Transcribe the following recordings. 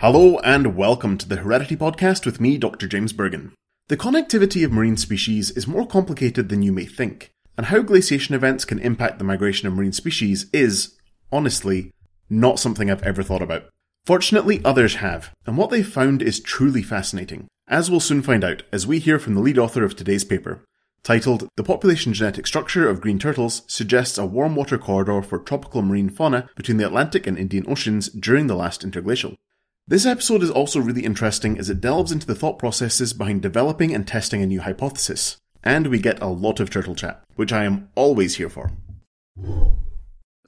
Hello and welcome to the Heredity Podcast with me, Dr. James Burgon. The connectivity of marine species is more complicated than you may think, and how glaciation events can impact the migration of marine species is, honestly, not something I've ever thought about. Fortunately, others have, and what they've found is truly fascinating, as we'll soon find out as we hear from the lead author of today's paper. Titled The Population Genetic Structure of Green Turtles suggests a warm water corridor for tropical marine fauna between the Atlantic and Indian Oceans during the last interglacial. This episode is also really interesting as it delves into the thought processes behind developing and testing a new hypothesis. And we get a lot of turtle chat, which I am always here for.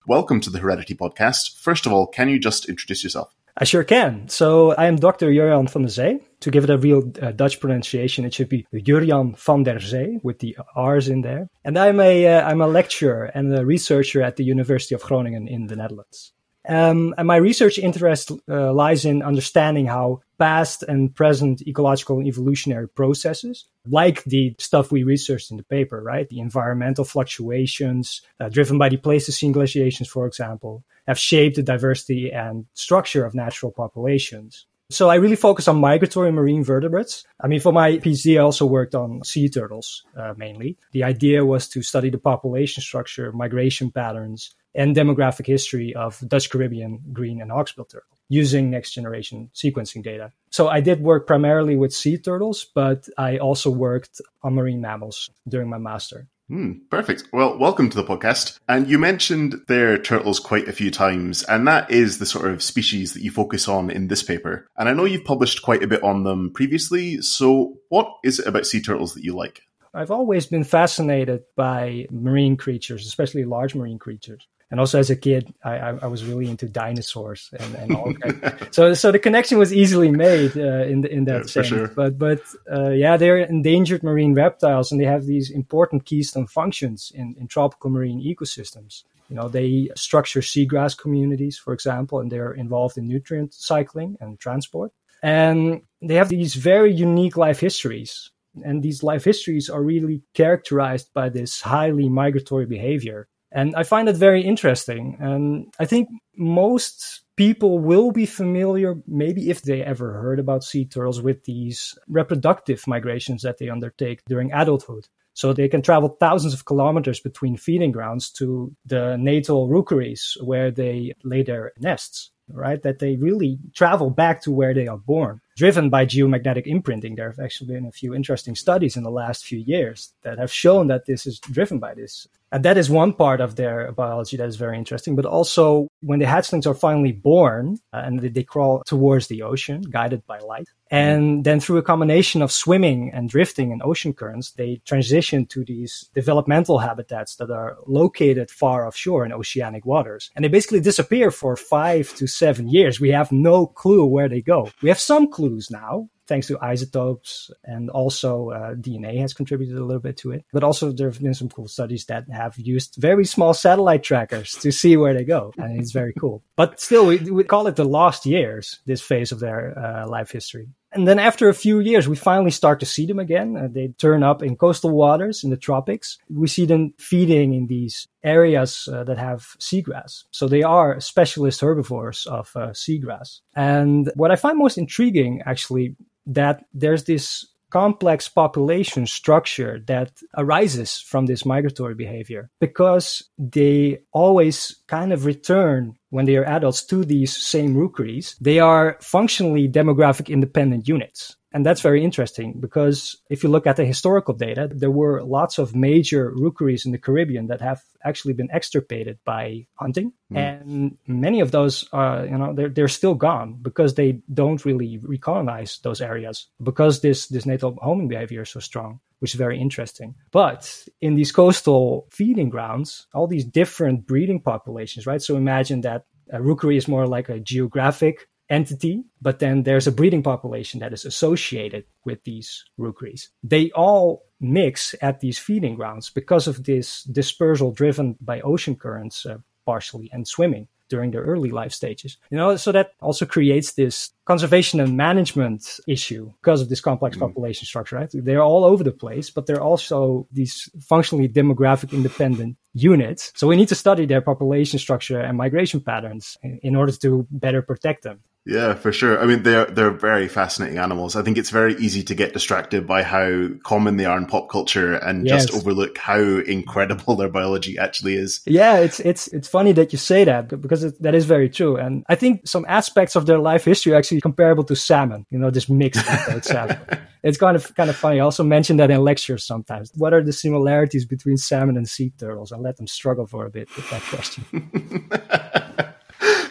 Welcome to the Heredity Podcast. First of all, can you just introduce yourself? I sure can. So I am Dr. Jurjan van der Zee. To give it a real uh, Dutch pronunciation, it should be Jurjan van der Zee with the R's in there. And I'm a am uh, a lecturer and a researcher at the University of Groningen in the Netherlands. Um, and my research interest uh, lies in understanding how past and present ecological and evolutionary processes, like the stuff we researched in the paper, right? The environmental fluctuations uh, driven by the Pleistocene glaciations, for example, have shaped the diversity and structure of natural populations. So I really focus on migratory marine vertebrates. I mean, for my PhD, I also worked on sea turtles uh, mainly. The idea was to study the population structure, migration patterns, and demographic history of Dutch Caribbean green and hawksbill turtle using next generation sequencing data. So I did work primarily with sea turtles, but I also worked on marine mammals during my master. Hmm, perfect. Well, welcome to the podcast. And you mentioned their turtles quite a few times, and that is the sort of species that you focus on in this paper. And I know you've published quite a bit on them previously. So, what is it about sea turtles that you like? I've always been fascinated by marine creatures, especially large marine creatures and also as a kid, I, I, I was really into dinosaurs and, and all that. so so the connection was easily made uh, in the, in that yeah, sense. Sure. But but uh, yeah, they're endangered marine reptiles, and they have these important keystone functions in, in tropical marine ecosystems. You know, they structure seagrass communities, for example, and they're involved in nutrient cycling and transport. And they have these very unique life histories. And these life histories are really characterized by this highly migratory behavior and I find it very interesting. And I think most people will be familiar, maybe if they ever heard about sea turtles, with these reproductive migrations that they undertake during adulthood. So they can travel thousands of kilometers between feeding grounds to the natal rookeries where they lay their nests, right? That they really travel back to where they are born driven by geomagnetic imprinting. There have actually been a few interesting studies in the last few years that have shown that this is driven by this. And that is one part of their biology that is very interesting. But also, when the hatchlings are finally born uh, and they, they crawl towards the ocean, guided by light, and then through a combination of swimming and drifting in ocean currents, they transition to these developmental habitats that are located far offshore in oceanic waters. And they basically disappear for five to seven years. We have no clue where they go. We have some clue clues now, thanks to isotopes and also uh, DNA has contributed a little bit to it. But also there have been some cool studies that have used very small satellite trackers to see where they go. And it's very cool. But still, we, we call it the lost years, this phase of their uh, life history. And then after a few years, we finally start to see them again. Uh, they turn up in coastal waters in the tropics. We see them feeding in these areas uh, that have seagrass. So they are specialist herbivores of uh, seagrass. And what I find most intriguing, actually, that there's this complex population structure that arises from this migratory behavior because they always kind of return when they are adults to these same rookeries. They are functionally demographic independent units. And that's very interesting because if you look at the historical data, there were lots of major rookeries in the Caribbean that have actually been extirpated by hunting. Mm. And many of those are, you know, they're, they're still gone because they don't really recolonize those areas because this, this natal homing behavior is so strong, which is very interesting. But in these coastal feeding grounds, all these different breeding populations, right? So imagine that a rookery is more like a geographic entity, but then there's a breeding population that is associated with these rookeries. They all mix at these feeding grounds because of this dispersal driven by ocean currents, uh, partially, and swimming during their early life stages. You know, so that also creates this conservation and management issue because of this complex mm. population structure, right? They're all over the place, but they're also these functionally demographic independent units. So we need to study their population structure and migration patterns in, in order to better protect them. Yeah, for sure. I mean, they're they're very fascinating animals. I think it's very easy to get distracted by how common they are in pop culture and yes. just overlook how incredible their biology actually is. Yeah, it's it's it's funny that you say that because it, that is very true. And I think some aspects of their life history are actually comparable to salmon. You know, this mixed with salmon. It's kind of kind of funny. I also mention that in lectures sometimes. What are the similarities between salmon and sea turtles? I let them struggle for a bit with that question.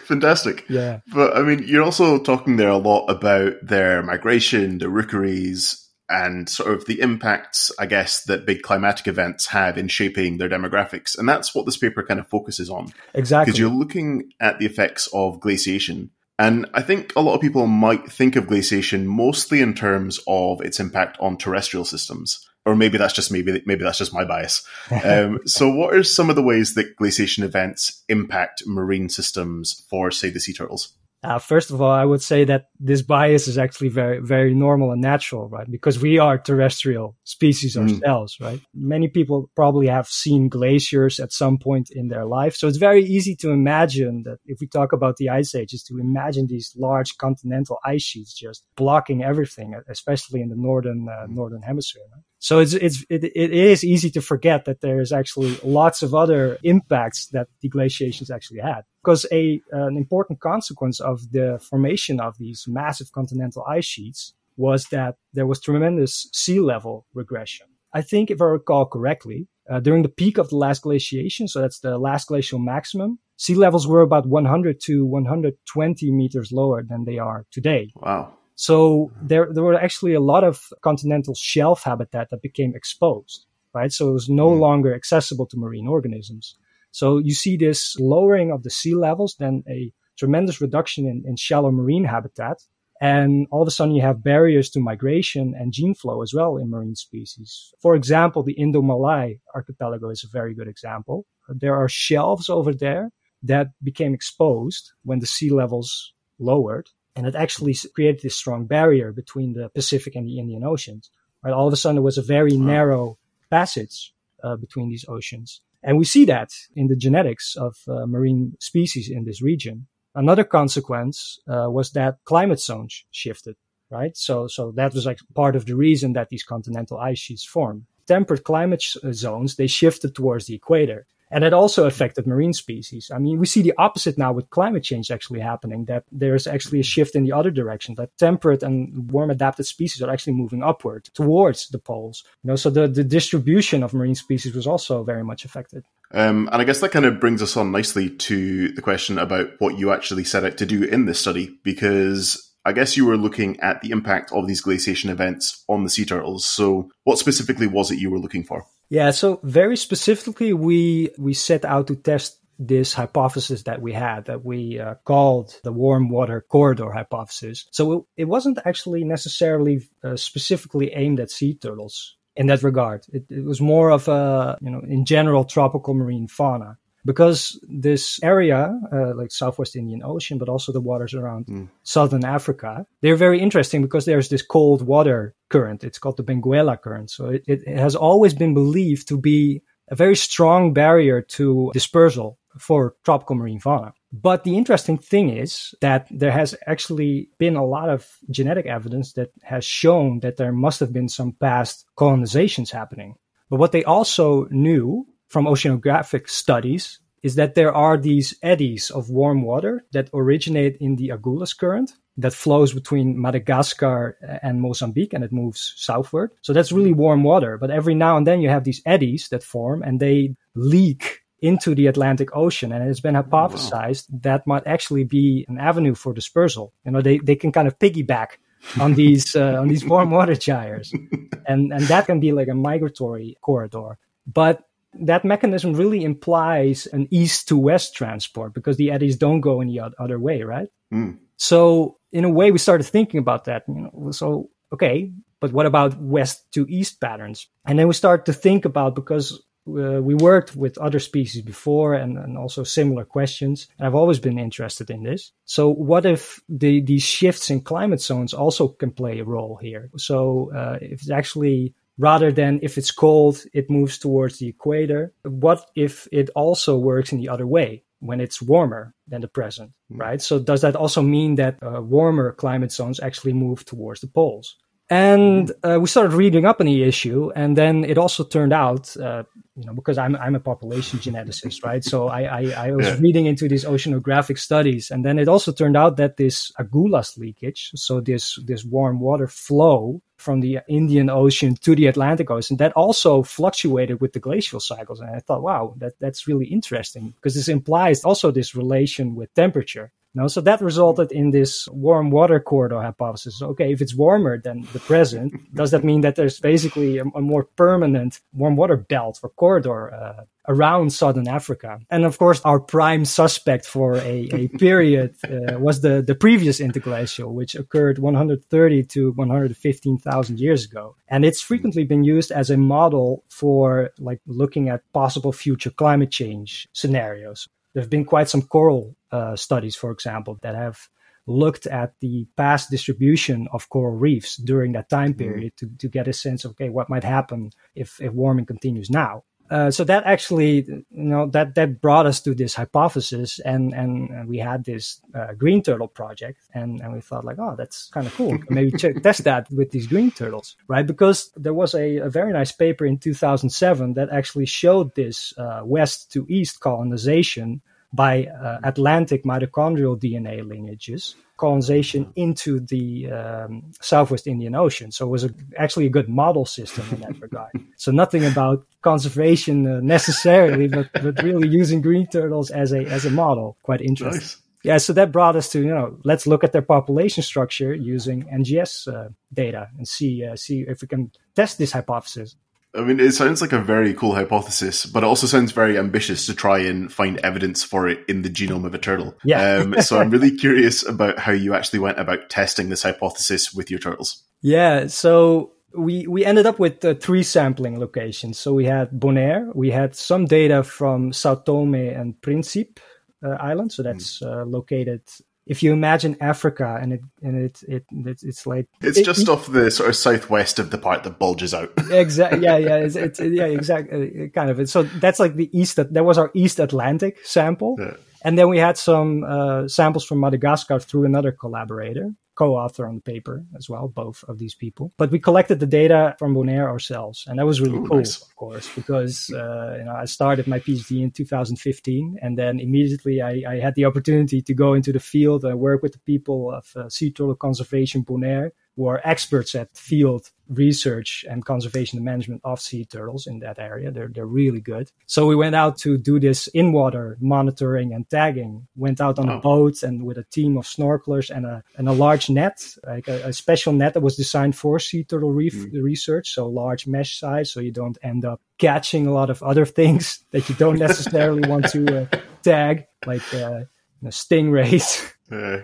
Fantastic. Yeah. But I mean, you're also talking there a lot about their migration, the rookeries, and sort of the impacts, I guess, that big climatic events have in shaping their demographics. And that's what this paper kind of focuses on. Exactly. Because you're looking at the effects of glaciation. And I think a lot of people might think of glaciation mostly in terms of its impact on terrestrial systems or maybe that's just maybe maybe that's just my bias. Um, so, what are some of the ways that glaciation events impact marine systems for, say, the sea turtles? Uh, first of all, I would say that this bias is actually very, very normal and natural, right? Because we are terrestrial species mm. ourselves, right? Many people probably have seen glaciers at some point in their life. So it's very easy to imagine that if we talk about the ice ages, to imagine these large continental ice sheets just blocking everything, especially in the northern, uh, northern hemisphere. Right? So it's, it's, it, it is easy to forget that there's actually lots of other impacts that the glaciations actually had. Because a, an important consequence of the formation of these massive continental ice sheets was that there was tremendous sea level regression. I think if I recall correctly, uh, during the peak of the last glaciation, so that's the last glacial maximum, sea levels were about 100 to 120 meters lower than they are today. Wow. So there, there were actually a lot of continental shelf habitat that became exposed, right? So it was no mm. longer accessible to marine organisms. So you see this lowering of the sea levels, then a tremendous reduction in, in shallow marine habitat. And all of a sudden you have barriers to migration and gene flow as well in marine species. For example, the Indo-Malay archipelago is a very good example. There are shelves over there that became exposed when the sea levels lowered and it actually created this strong barrier between the Pacific and the Indian Oceans. Right? All of a sudden, there was a very narrow passage uh, between these oceans. And we see that in the genetics of uh, marine species in this region. Another consequence uh, was that climate zones shifted, right? So, so that was like part of the reason that these continental ice sheets formed. Temperate climate zones, they shifted towards the equator. And it also affected marine species. I mean, we see the opposite now with climate change actually happening, that there's actually a shift in the other direction, that temperate and warm adapted species are actually moving upward towards the poles. You know, so the, the distribution of marine species was also very much affected. Um, and I guess that kind of brings us on nicely to the question about what you actually set out to do in this study, because I guess you were looking at the impact of these glaciation events on the sea turtles. So, what specifically was it you were looking for? Yeah, so very specifically, we we set out to test this hypothesis that we had that we uh, called the warm water corridor hypothesis. So it, it wasn't actually necessarily uh, specifically aimed at sea turtles in that regard. It, it was more of a you know in general tropical marine fauna because this area, uh, like Southwest Indian Ocean, but also the waters around mm. Southern Africa, they're very interesting because there's this cold water current. It's called the Benguela current. So it, it has always been believed to be a very strong barrier to dispersal for tropical marine fauna. But the interesting thing is that there has actually been a lot of genetic evidence that has shown that there must have been some past colonizations happening. But what they also knew from oceanographic studies is that there are these eddies of warm water that originate in the Agulhas current that flows between Madagascar and Mozambique and it moves southward. So that's really warm water. But every now and then you have these eddies that form and they leak into the Atlantic Ocean. And it's been hypothesized wow. that might actually be an avenue for dispersal. You know, they, they can kind of piggyback on these uh, on these warm water gyres, and and that can be like a migratory corridor. But that mechanism really implies an east to west transport because the eddies don't go any other way, right? Mm. So in a way, we started thinking about that. You know, so okay, but what about west to east patterns? And then we start to think about because uh, we worked with other species before and, and also similar questions. And I've always been interested in this. So what if the, these shifts in climate zones also can play a role here? So uh, if it's actually rather than if it's cold, it moves towards the equator. What if it also works in the other way? when it's warmer than the present, mm. right? So does that also mean that uh, warmer climate zones actually move towards the poles? And mm-hmm. uh, we started reading up on the issue, and then it also turned out, uh, you know, because I'm I'm a population geneticist, right? So I I, I was yeah. reading into these oceanographic studies, and then it also turned out that this Agulhas leakage, so this this warm water flow from the Indian Ocean to the Atlantic Ocean, that also fluctuated with the glacial cycles. And I thought, wow, that that's really interesting because this implies also this relation with temperature. No, so that resulted in this warm water corridor hypothesis. Okay, if it's warmer than the present, does that mean that there's basically a, a more permanent warm water belt or corridor uh, around southern Africa? And of course, our prime suspect for a, a period uh, was the, the previous interglacial, which occurred 130 to 115,000 years ago. And it's frequently been used as a model for like looking at possible future climate change scenarios there have been quite some coral uh, studies, for example, that have looked at the past distribution of coral reefs during that time mm-hmm. period mm. to, to get a sense of okay what might happen if, if warming continues now uh, so that actually, you know, that that brought us to this hypothesis, and and, we had this uh, green turtle project, and and we thought like, oh, that's kind of cool. Maybe check, test that with these green turtles, right? Because there was a, a very nice paper in 2007 that actually showed this uh, west to east colonization by uh, Atlantic mitochondrial DNA lineages colonization into the um, Southwest Indian Ocean. So it was a, actually a good model system in that regard. So nothing about conservation uh, necessarily, but, but really using green turtles as a as a model. Quite interesting. Nice. Yeah, so that brought us to you know let's look at their population structure using NGS uh, data and see uh, see if we can test this hypothesis. I mean, it sounds like a very cool hypothesis, but it also sounds very ambitious to try and find evidence for it in the genome of a turtle. Yeah. Um, so I'm really curious about how you actually went about testing this hypothesis with your turtles. Yeah. So we we ended up with uh, three sampling locations. So we had Bonaire, we had some data from Sao Tome and Principe uh, Island, so that's mm. uh, located if you imagine Africa and it and it, it, it it's like it's it, just off the sort of southwest of the part that bulges out. exactly. Yeah, yeah. It's, it's yeah, exactly. Kind of. So that's like the east. That was our East Atlantic sample, yeah. and then we had some uh, samples from Madagascar through another collaborator co-author on the paper as well, both of these people. But we collected the data from Bonaire ourselves, and that was really Ooh, cool, nice. of course, because uh, you know I started my PhD in 2015, and then immediately I, I, had the opportunity to go into the field and work with the people of uh, Sea Turtle Conservation Bonaire, who are experts at field research and conservation and management of sea turtles in that area. They're, they're really good. So we went out to do this in water monitoring and tagging, went out on oh. a boat and with a team of snorkelers and a, and a large net, like a, a special net that was designed for sea turtle reef mm. research. So large mesh size. So you don't end up catching a lot of other things that you don't necessarily want to uh, tag, like uh, you know, stingrays. Uh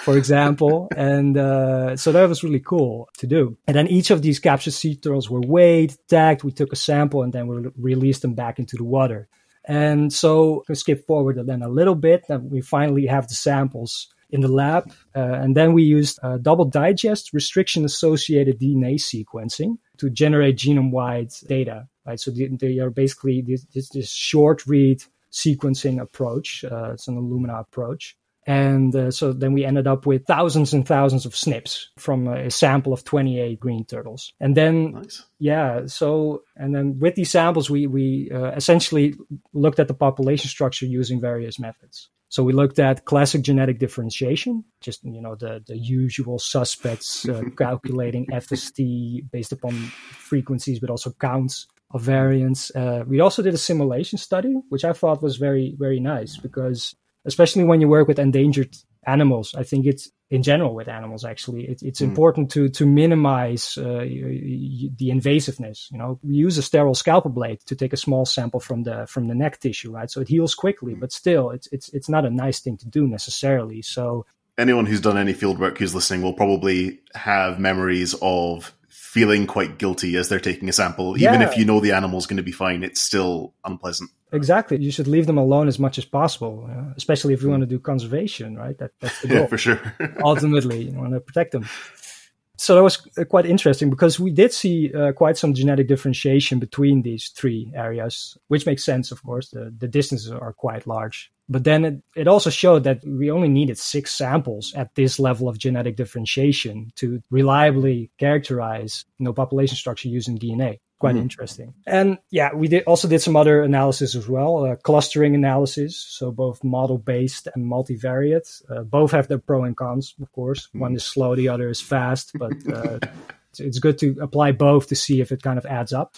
for example. and uh, so that was really cool to do. And then each of these captured sea turtles were weighed, tagged. We took a sample and then we released them back into the water. And so we skip forward then a little bit, and we finally have the samples in the lab. Uh, and then we used uh, double digest restriction associated DNA sequencing to generate genome wide data. Right, so they, they are basically this, this, this, short read sequencing approach. Uh, it's an Illumina approach. And uh, so then we ended up with thousands and thousands of SNPs from a sample of 28 green turtles. And then, nice. yeah, so, and then with these samples, we, we uh, essentially looked at the population structure using various methods. So we looked at classic genetic differentiation, just, you know, the, the usual suspects, uh, calculating FST based upon frequencies, but also counts of variants. Uh, we also did a simulation study, which I thought was very, very nice because especially when you work with endangered animals. I think it's in general with animals actually it, it's mm. important to to minimize uh, the invasiveness. You know, we use a sterile scalpel blade to take a small sample from the from the neck tissue, right? So it heals quickly, mm. but still, it's it's it's not a nice thing to do necessarily. So anyone who's done any field work who's listening will probably have memories of feeling quite guilty as they're taking a sample. Even Yeah. if you know the animal's going to be fine, it's still unpleasant. Exactly. You should leave them alone as much as possible, uh, especially if you want to do conservation, right? That, that's the goal. Yeah, for sure. ultimately you want to protect them so that was uh, quite interesting because we did see uh, quite some genetic differentiation between these three areas which makes sense of course the, the distances are quite large but then it, it also showed that we only needed six samples at this level of genetic differentiation to reliably characterize you know population structure using dna quite interesting. And yeah we did also did some other analysis as well uh, clustering analysis. So both model based and multivariate uh, both have their pro and cons of course. One is slow the other is fast but uh, it's, it's good to apply both to see if it kind of adds up.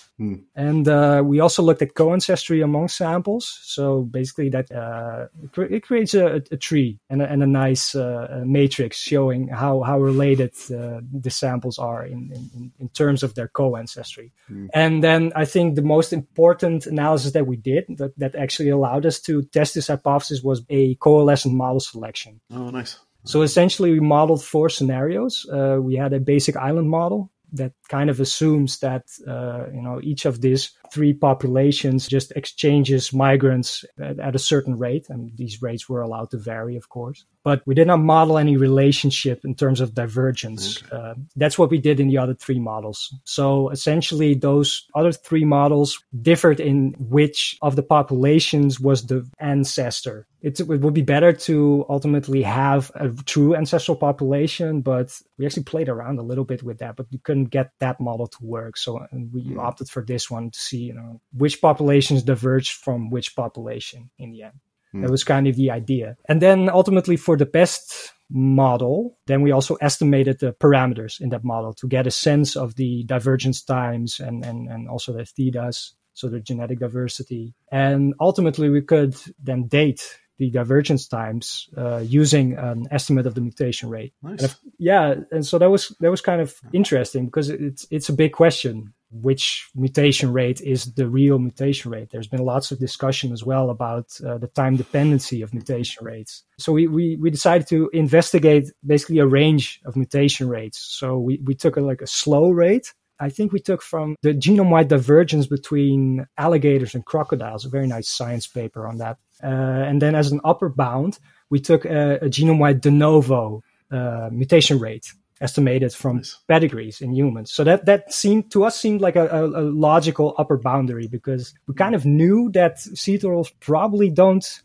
And uh, we also looked at co-ancestry among samples. So basically that uh, it, creates a, a tree and a, and a nice uh, matrix showing how, how related uh, the samples are in, in, in terms of their co-ancestry. And then I think the most important analysis that we did that, that actually allowed us to test this hypothesis was a coalescent model selection. oh, nice. So essentially, we modeled four scenarios. Uh, we had a basic island model that kind of assumes that uh, you know each of these three populations just exchanges migrants at, at a certain rate, and these rates were allowed to vary, of course. But we did not model any relationship in terms of divergence. Uh, that's what we did in the other three models. So essentially, those other three models differed in which of the populations was the ancestor. It's, it would be better to ultimately have a true ancestral population, but we actually played around a little bit with that, but we couldn't get that model to work. So we opted for this one to see, you know, which populations diverged from which population in the end. That was kind of the idea. And then ultimately for the best model, then we also estimated the parameters in that model to get a sense of the divergence times and, and, and also the thetas, so the genetic diversity. And ultimately we could then date the divergence times uh, using an estimate of the mutation rate. Nice. And if- yeah, and so that was that was kind of interesting because it's it's a big question. Which mutation rate is the real mutation rate? There's been lots of discussion as well about uh, the time dependency of mutation rates. So we, we, we decided to investigate basically a range of mutation rates. So we, we took a, like a slow rate. I think we took from the genome wide divergence between alligators and crocodiles, a very nice science paper on that. Uh, and then as an upper bound, we took a, a genome wide de novo uh, mutation rate estimated from Nice. pedigrees in humans. So that that seemed to us seemed like a, a, a logical upper boundary because we kind of knew that sea turtles probably don't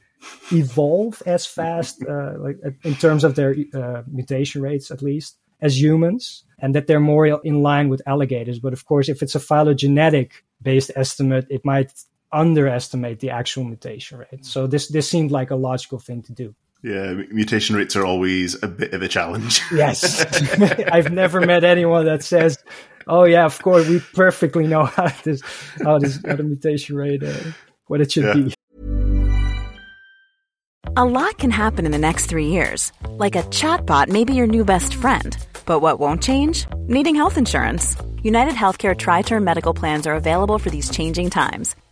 evolve as fast, uh, like uh, in terms of their uh, mutation rates, at least as humans, and that they're more in line with alligators. But of course, if it's a phylogenetic based estimate, it might underestimate the actual mutation rate. So this this seemed like a logical thing to do. Yeah, mutation rates are always a bit of a challenge. Yes. I've never met anyone that says, "Oh yeah, of course, we perfectly know how this how this how the mutation rate uh, what it should Yeah. be." A lot can happen in the next three years. Like a chatbot may be your new best friend. But what won't change? Needing health insurance. United Healthcare Tri Term Medical Plans are available for these changing times.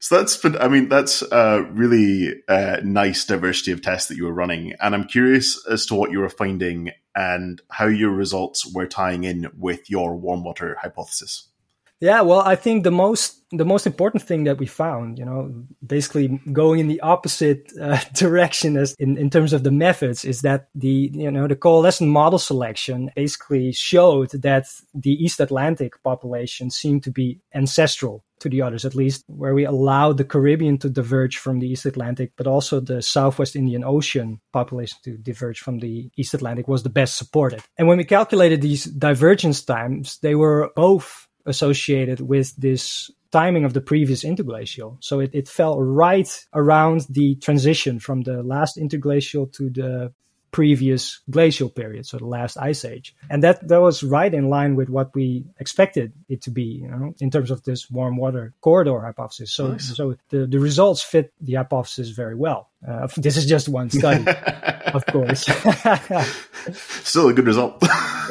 So that's, fin- I mean, that's a really uh, nice diversity of tests that you were running. And I'm curious as to what you were finding and how your results were tying in with your warm water hypothesis. Yeah, well, I think the most the most important thing that we found, you know, basically going in the opposite uh, direction as in, in terms of the methods, is that the you know the coalescent model selection basically showed that the East Atlantic population seemed to be ancestral to the others, at least where we allowed the Caribbean to diverge from the East Atlantic, but also the Southwest Indian Ocean population to diverge from the East Atlantic was the best supported. And when we calculated these divergence times, they were both associated with this timing of the previous interglacial. So it, it fell right around the transition from the last interglacial to the previous glacial period, so the last ice age. And that, that was right in line with what we expected it to be, you know, in terms of this warm water corridor hypothesis. So, nice. so the, the results fit the hypothesis very well. Uh, this is just one study, of course. Still a good result.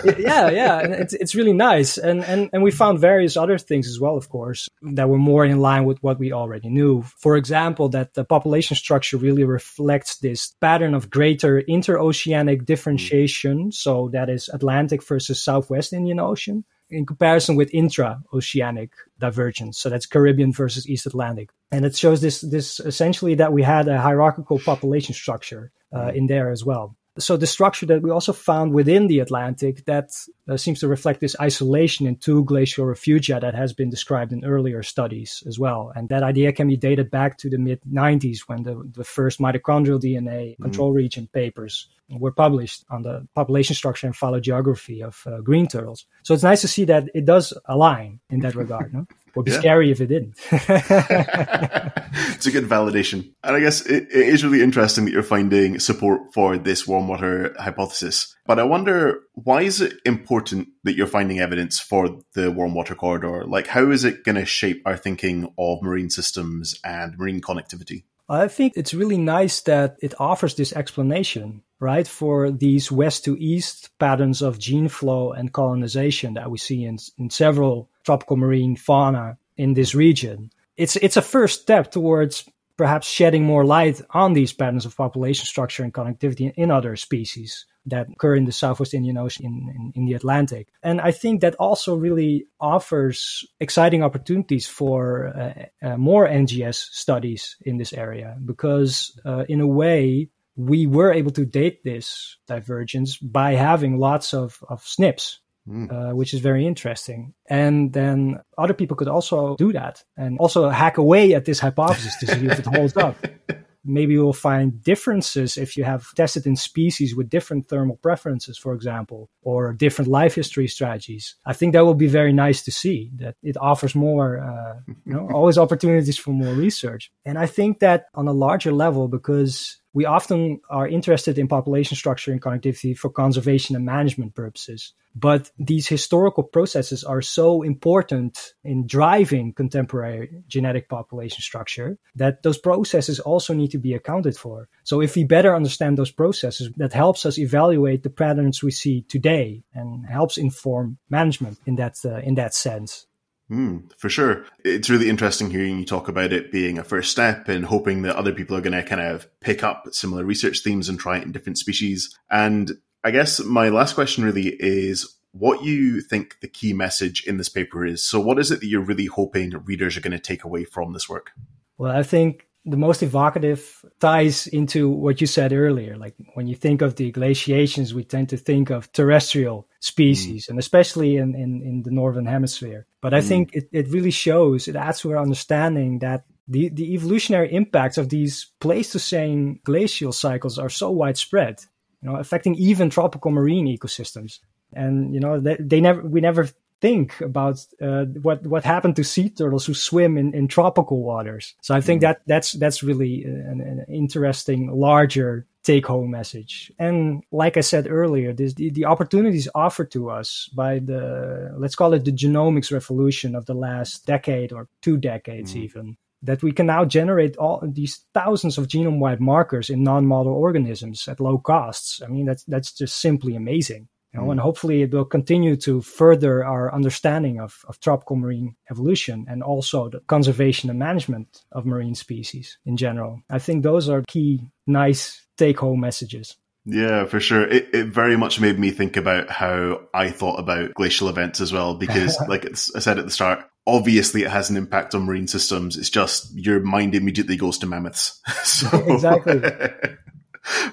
yeah, yeah, and it's it's really nice, and and and we found various other things as well, of course, that were more in line with what we already knew. For example, that the population structure really reflects this pattern of greater interoceanic differentiation. So that is Atlantic versus Southwest Indian Ocean in comparison with intra-oceanic divergence. So that's Caribbean versus East Atlantic. And it shows this, this essentially that we had a hierarchical population structure uh, in there as well so the structure that we also found within the Atlantic that uh, seems to reflect this isolation in two glacial refugia that has been described in earlier studies as well. And that idea can be dated back to the mid 90s when the, the first mitochondrial DNA mm-hmm. control region papers were published on the population structure and phylogeography of uh, green turtles. So it's nice to see that it does align in that regard. no? would be yeah. scary if it didn't. it's a good validation. And I guess it, it is really interesting that you're finding support for this warm water hypothesis. But I wonder, why is it important that you're finding evidence for the warm water corridor? Like, how is it going to shape our thinking of marine systems and marine connectivity? I think it's really nice that it offers this explanation, right, for these west to east patterns of gene flow and colonization that we see in, in several tropical marine fauna in this region. It's, it's a first step towards perhaps shedding more light on these patterns of population structure and connectivity in other species that occur in the Southwest Indian Ocean in, in, in, the Atlantic. And I think that also really offers exciting opportunities for uh, uh, more NGS studies in this area because, uh, in a way, we were able to date this divergence by having lots of, of SNPs. Mm. Uh, which is very interesting. And then other people could also do that and also hack away at this hypothesis to see if it holds up. maybe we'll find differences if you have tested in species with different thermal preferences, for example, or different life history strategies. I think that will be very nice to see that it offers more, uh, you know, always opportunities for more research. And I think that on a larger level, because we often are interested in population structure and connectivity for conservation and management purposes. But these historical processes are so important in driving contemporary genetic population structure that those processes also need to be accounted for. So if we better understand those processes, that helps us evaluate the patterns we see today and helps inform management in that, uh, in that sense. Mm, for sure. It's really interesting hearing you talk about it being a first step and hoping that other people are going to kind of pick up similar research themes and try it in different species. And I guess my last question really is what you think the key message in this paper is. So, what is it that you're really hoping readers are going to take away from this work? Well, I think the most evocative ties into what you said earlier. Like when you think of the glaciations, we tend to think of terrestrial species, mm. and especially in, in, in, the northern hemisphere. But I mm. think it, it really shows, it adds to our understanding that the, the evolutionary impacts of these Pleistocene glacial cycles are so widespread, you know, affecting even tropical marine ecosystems. And you know, they, they never we never think about uh, what what happened to sea turtles who swim in, in tropical waters. So I think mm. that that's that's really an, an interesting, larger take home message. And like I said earlier, this, the, the opportunities offered to us by the let's call it the genomics revolution of the last decade or two decades mm. even. That we can now generate all these thousands of genome wide markers in non model organisms at low costs. I mean, that's that's just simply amazing. You know, and mm. hopefully it will continue to further our understanding of, of tropical marine evolution and also the conservation and management of marine species in general. I think those are key, nice take home messages. Yeah, for sure. It, it very much made me think about how I thought about glacial events as well, because like I said at the start, obviously it has an impact on marine systems. It's just your mind immediately goes to mammoths. so, exactly.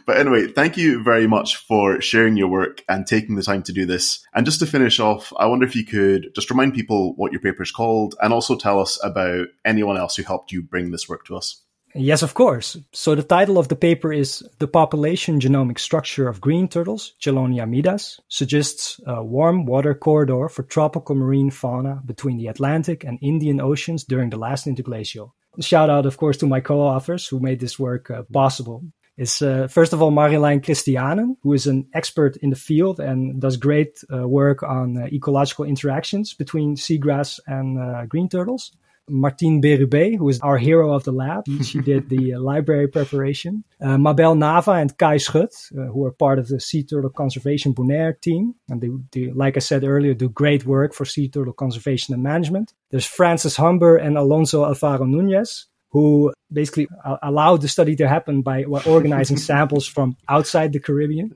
but anyway, thank you very much for sharing your work and taking the time to do this. And just to finish off, I wonder if you could just remind people what your paper is called and also tell us about anyone else who helped you bring this work to us. Yes, of course. So the title of the paper is The Population Genomic Structure of Green Turtles, Chelonia mydas, suggests a warm water corridor for tropical marine fauna between the Atlantic and Indian Oceans during the last interglacial. Shout out, of course, to my co-authors who made this work uh, possible. Is uh, first of all Marjolein Christianen, who is an expert in the field and does great uh, work on uh, ecological interactions between seagrass and uh, green turtles. Martine Berube, who is our hero of the lab. She did the uh, library preparation. Uh, Mabel Nava and Kai Schut, who are part of the Sea Turtle Conservation Bonaire team. And they, they, like I said earlier, do great work for sea turtle conservation and management. There's Frances Humber and Alonso Alfaro Nunez, who basically allowed the study to happen by organizing samples from outside the Caribbean.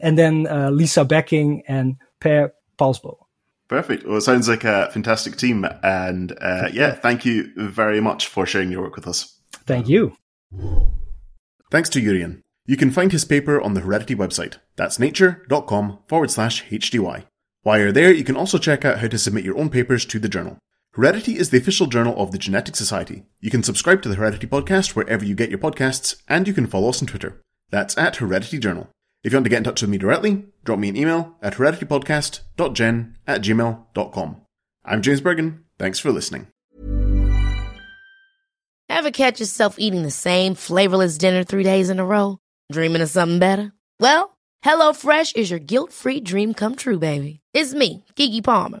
And then uh, Lisa Becking and Per Palsbøll. Perfect. Well, it sounds like a fantastic team. And uh, yeah, thank you very much for sharing your work with us. Thank you. Thanks to Jurjan. You can find his paper on the Heredity website. That's nature.com forward slash HDY. While you're there, you can also check out how to submit your own papers to the journal. Heredity is the official journal of the Genetic Society. You can subscribe to the Heredity podcast wherever you get your podcasts, and you can follow us on Twitter. That's at Heredity Journal. If you want to get in touch with me directly, drop me an email at hereditypodcast.gen at gmail.com. I'm James Burgon. Thanks for listening. Ever catch yourself eating the same flavorless dinner three days in a row? Dreaming of something better? Well, HelloFresh is your guilt-free dream come true, baby. It's me, Keke Palmer.